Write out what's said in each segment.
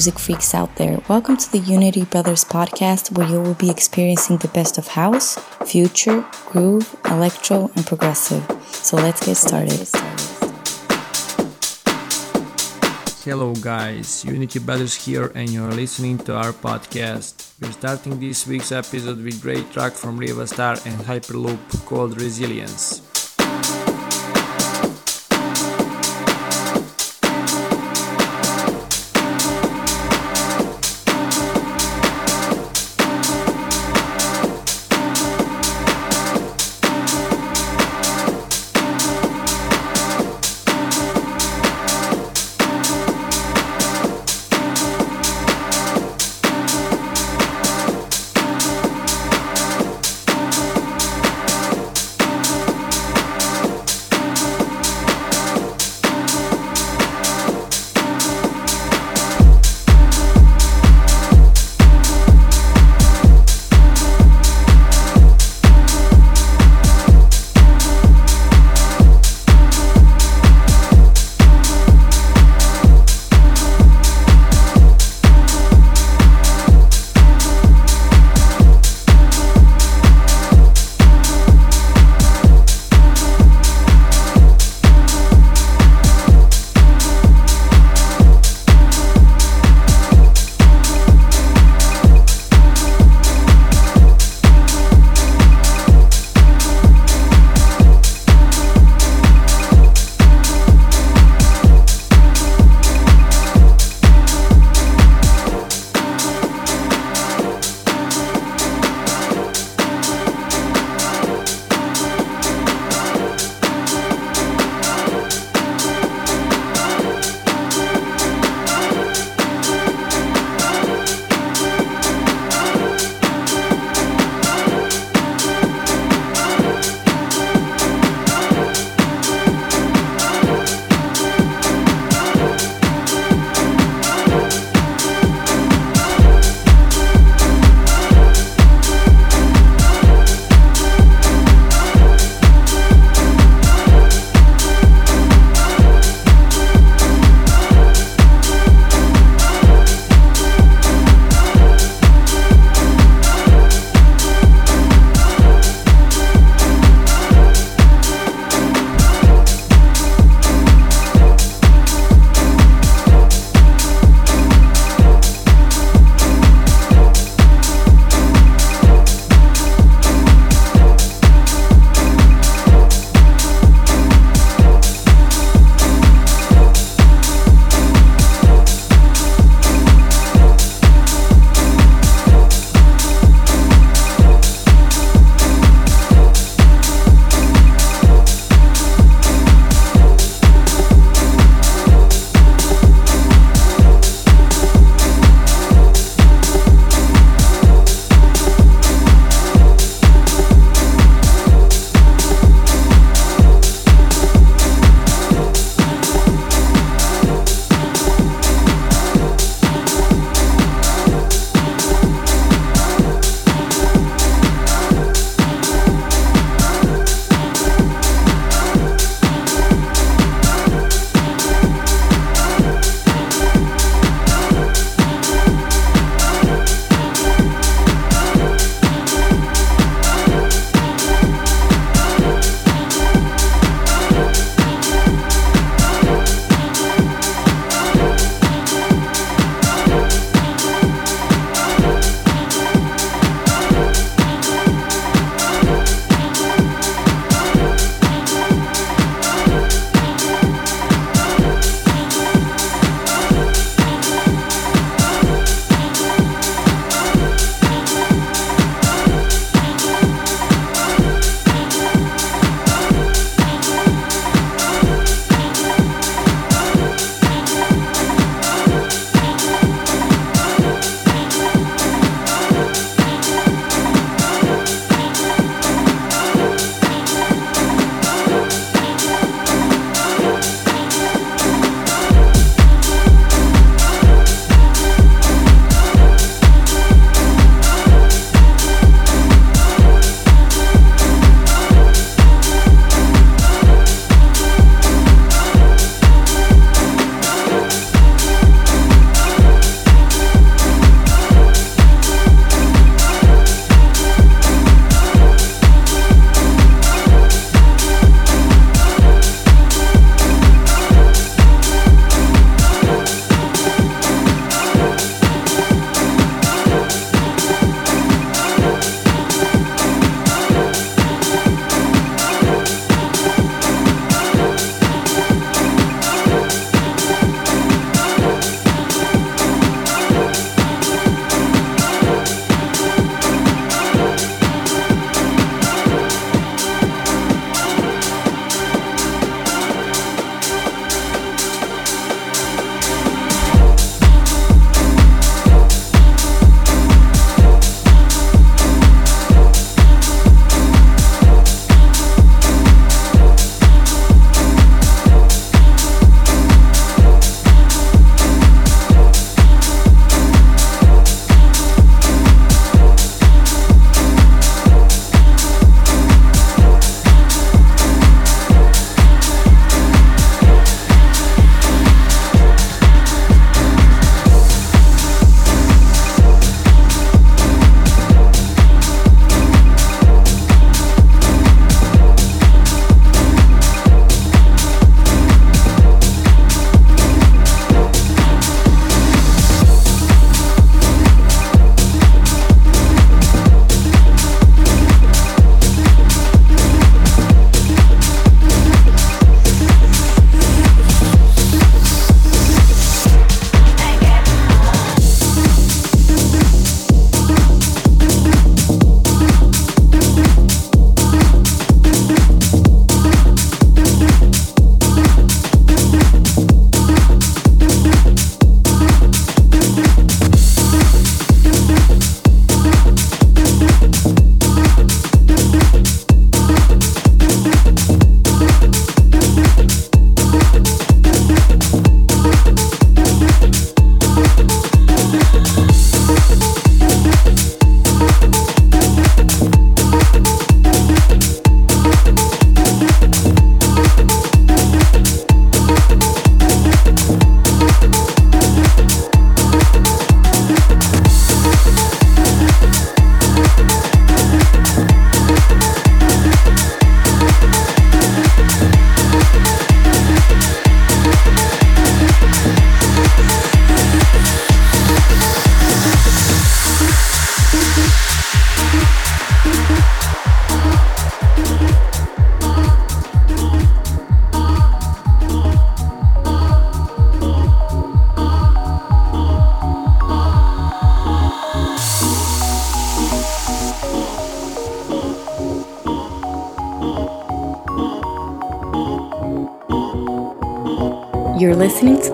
music freaks out there. Welcome to the Unity Brothers podcast, where you will be experiencing the best of house, future, groove, electro, and progressive. So let's get started. Hello, guys. Unity Brothers here, and you're listening to our podcast. We're starting this week's episode with great track from Riva Starr and Hyperloop called Resilience.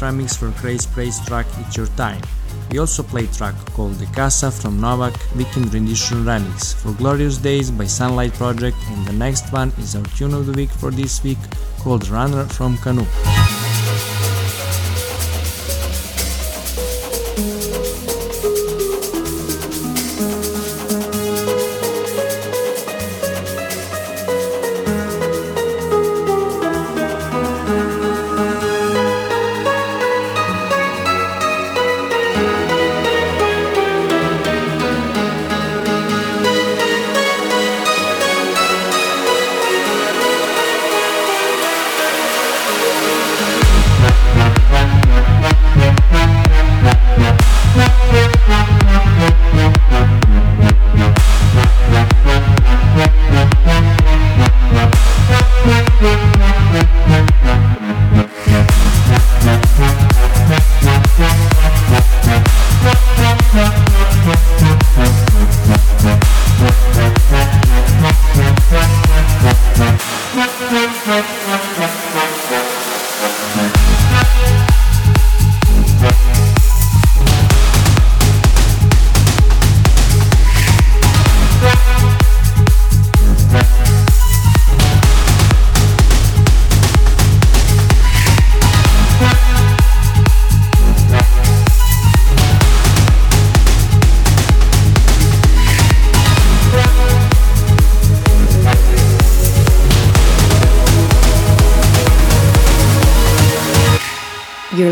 Remix for Craze Praise track It's Your Time. We also played track called The Casa from Novak Weekend Rendition Remix for Glorious Days by Sunlight Project and the next one is our tune of the week for this week called Runner from Canoe.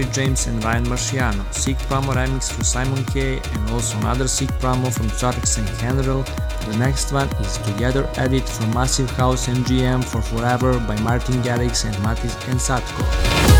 Sunnery James and Ryan Marciano, Sick Promo remix for Simon K and also another Sick Promo from Trax and General. The next one is Together Edit from Massive House MGM for Forever by Martin Garrix and Matisse and Sadko.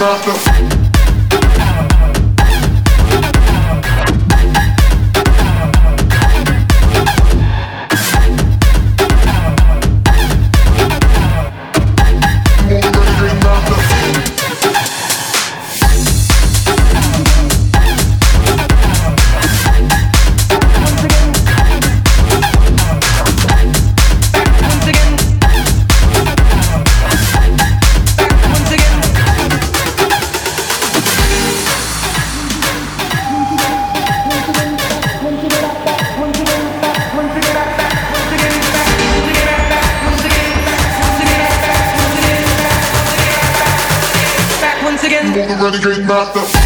nada. Renegade master.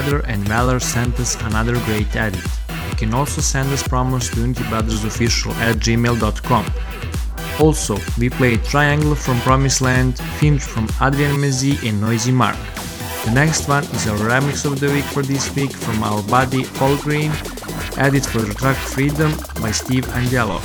And Valor sent us another great edit. You can also send us promos to unitybadrsofficial at gmail.com. Also, we played Triangle from Promised Land, Finch from Adrian Mezzi and Noisy Mark. The next one is our remix of the week for this week from our buddy Paul Green, edit for the track Freedom by Steve Angello.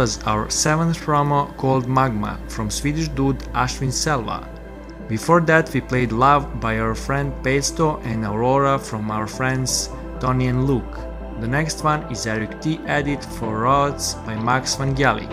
Was our seventh promo called Magma from Swedish dude Ashwin Selva. Before that, we played Love by our friend Pesto and Aurora from our friends Tony and Luke. The next one is Eric T. Edit for Rods by Max Vangeli.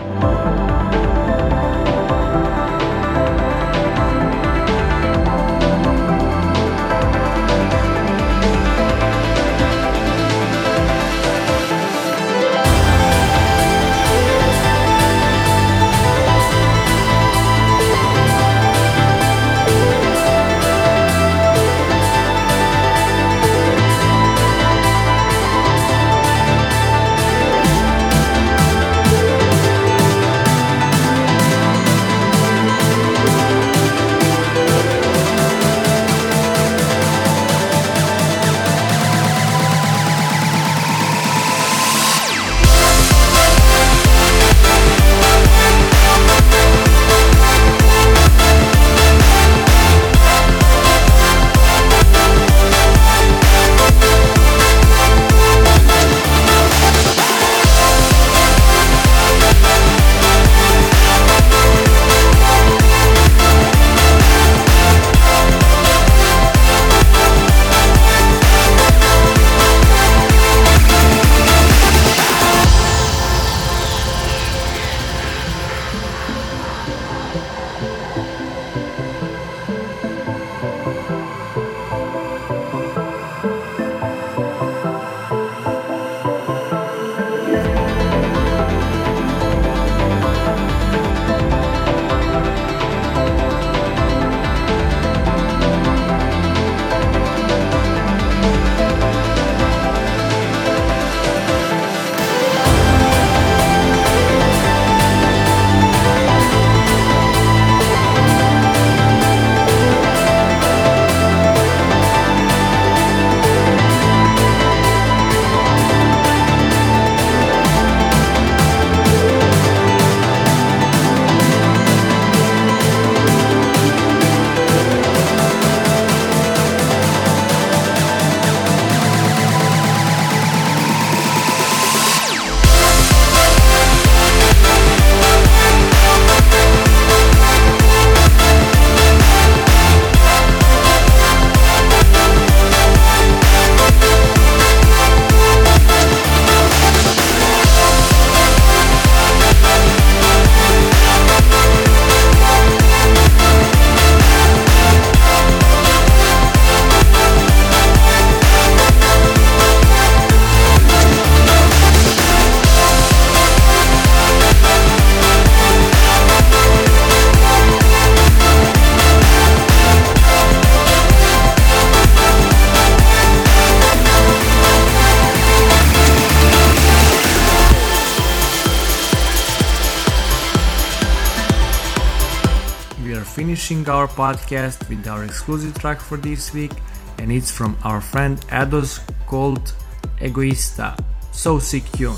Finishing our podcast with our exclusive track for this week, and it's from our friend Ados called Egoista. So sick tune.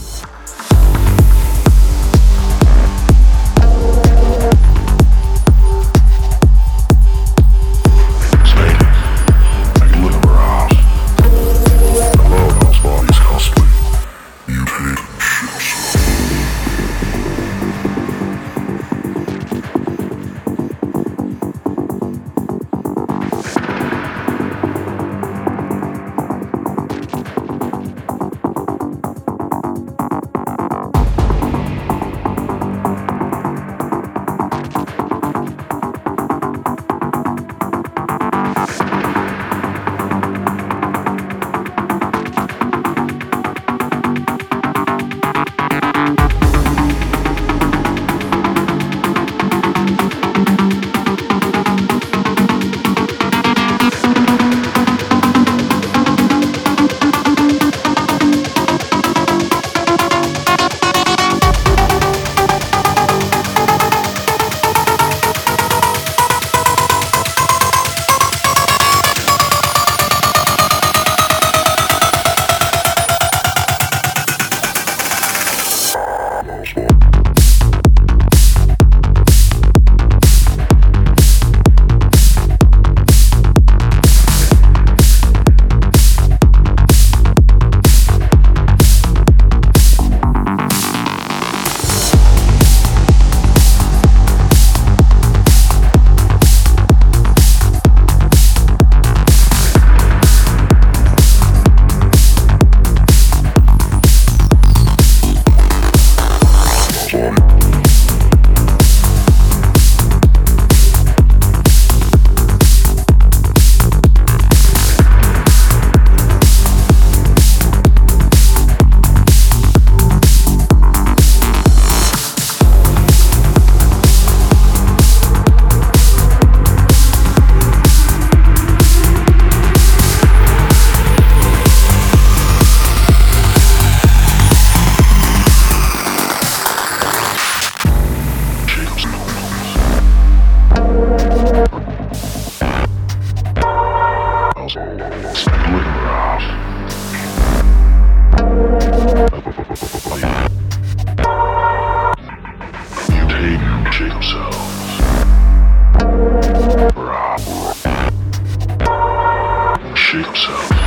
shake himself.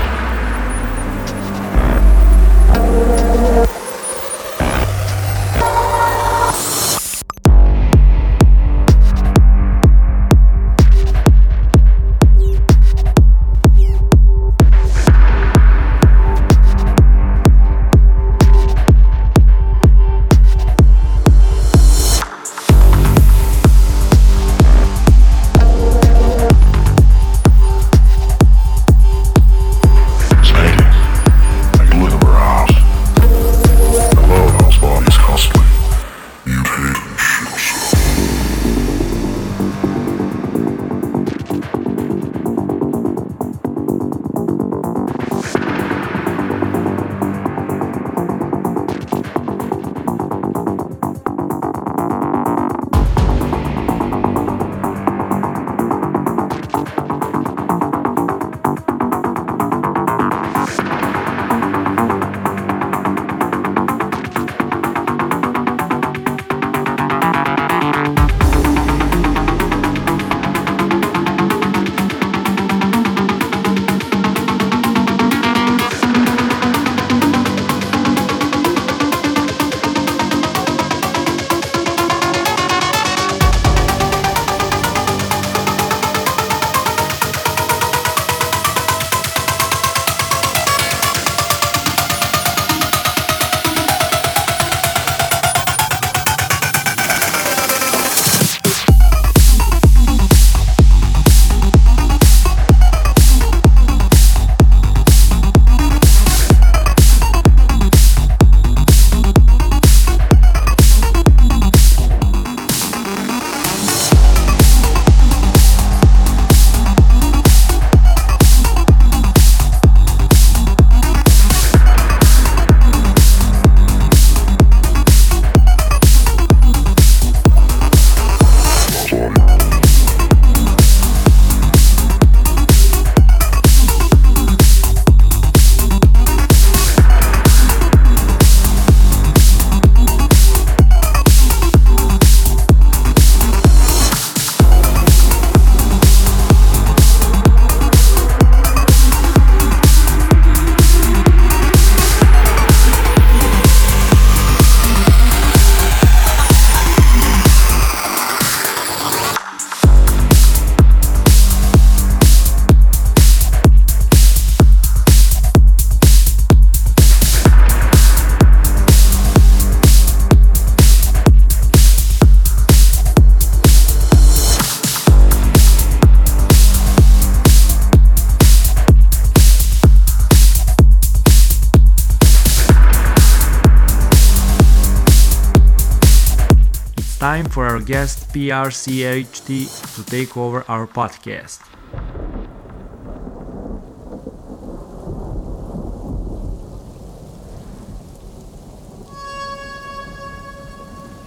For our guest PRCHT to take over our podcast.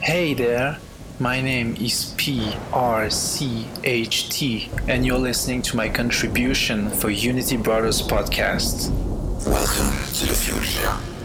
Hey there, my name is PRCHT, and you're listening to my contribution for Unity Brothers podcast. Welcome to the future.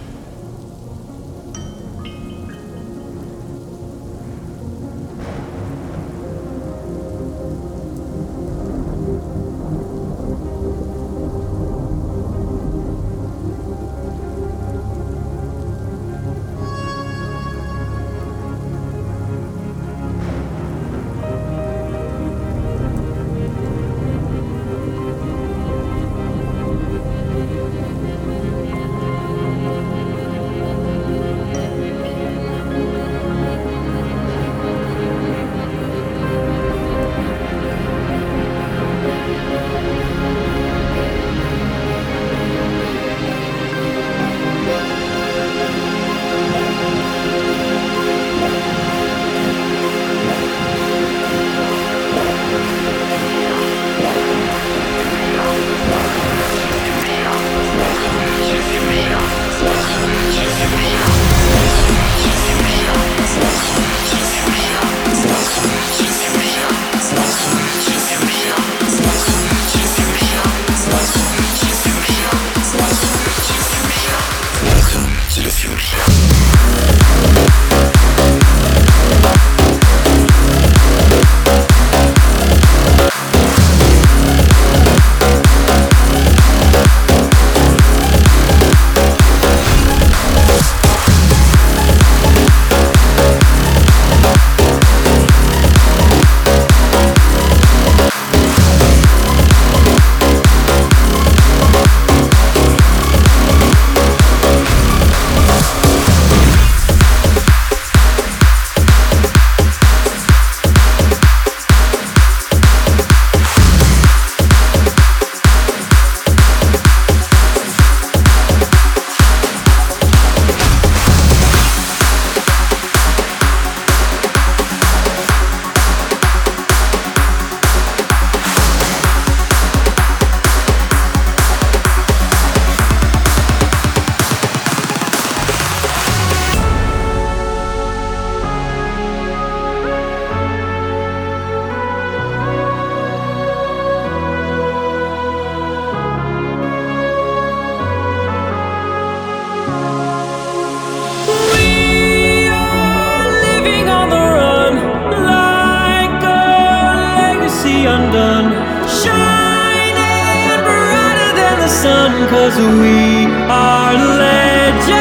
Cause we are legends.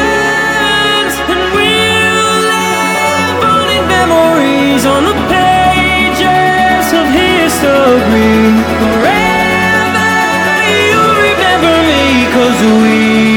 And we'll live on in memories on the pages of history forever. You'll remember me cause we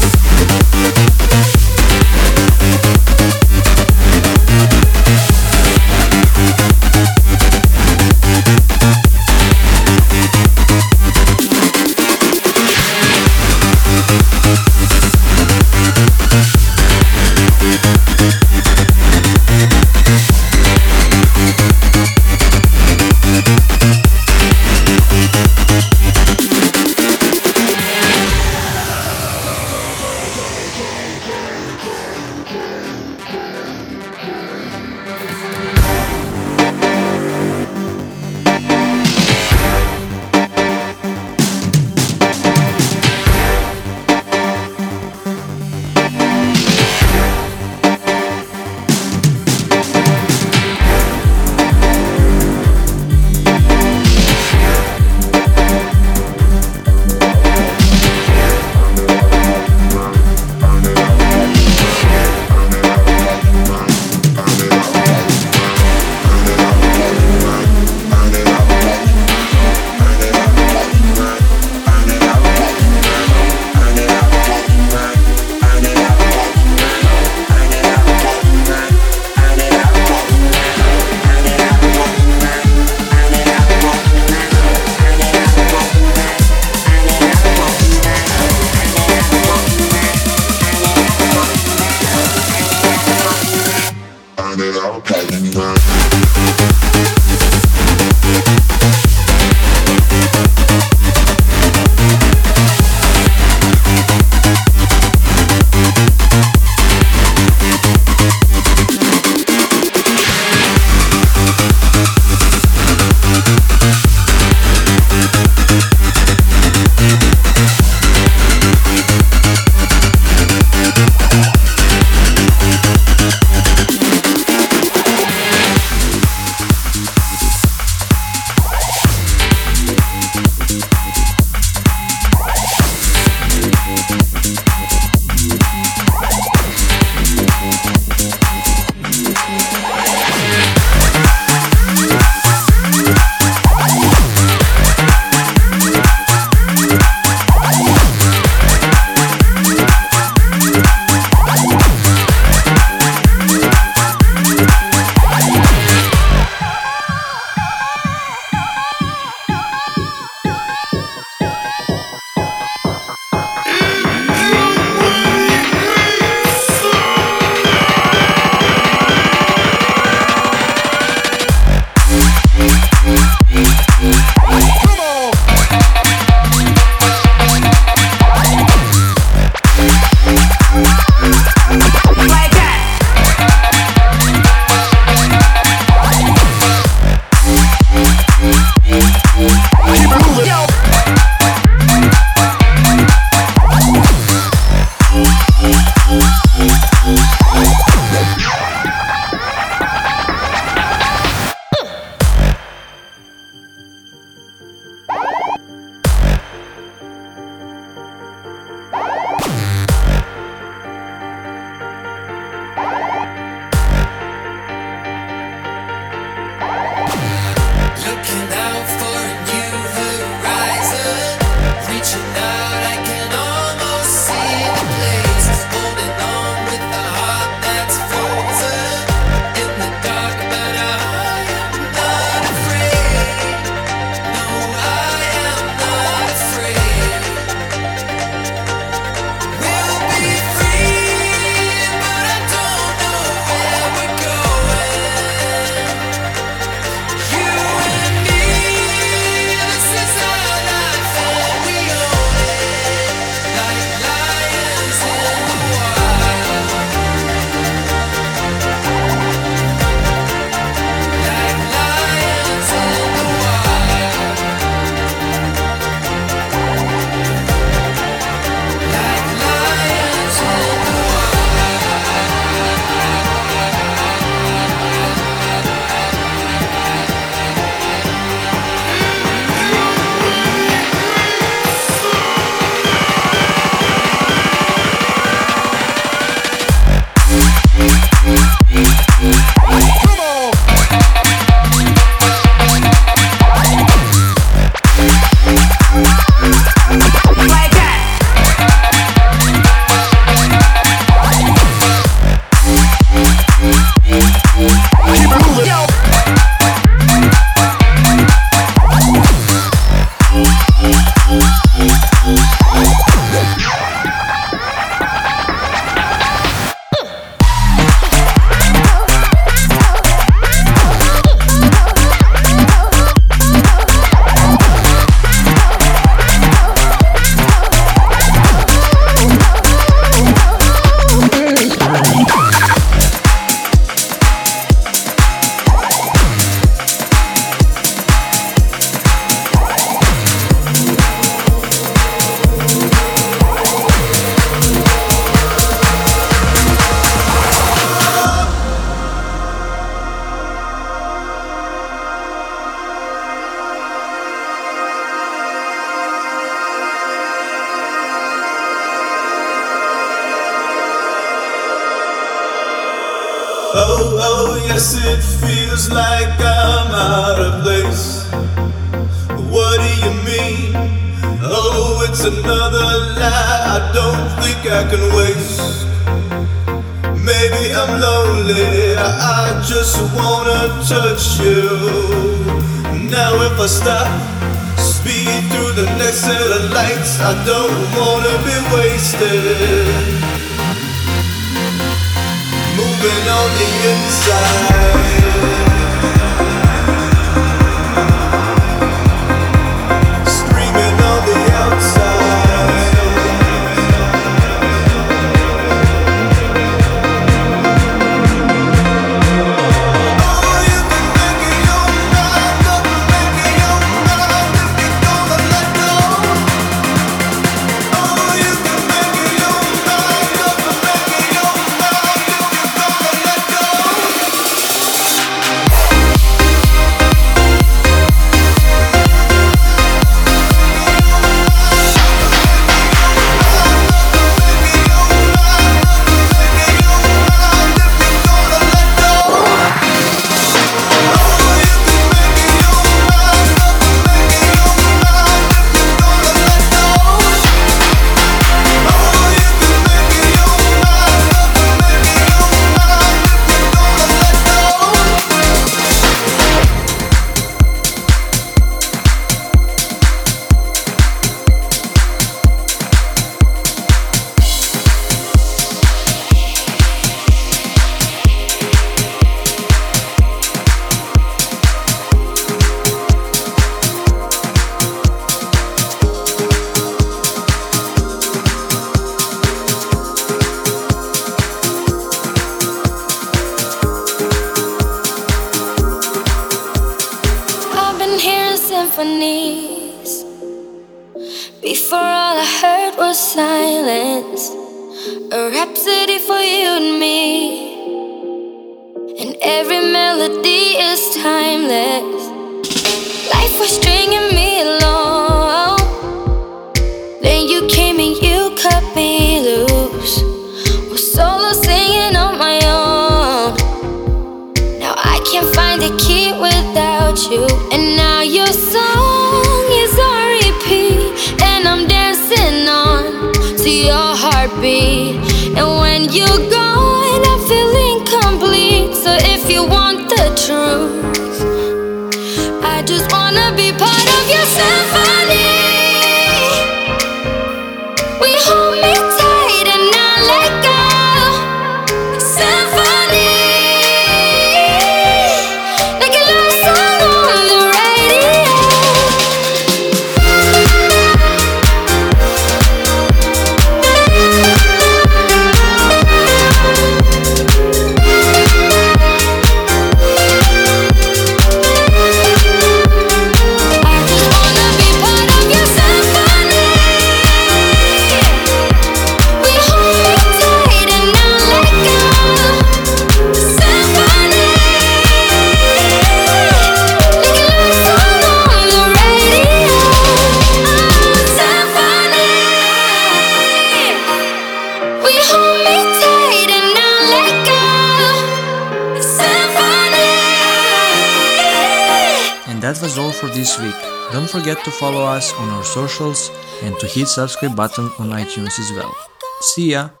socials and to hit subscribe button on iTunes as well. See ya!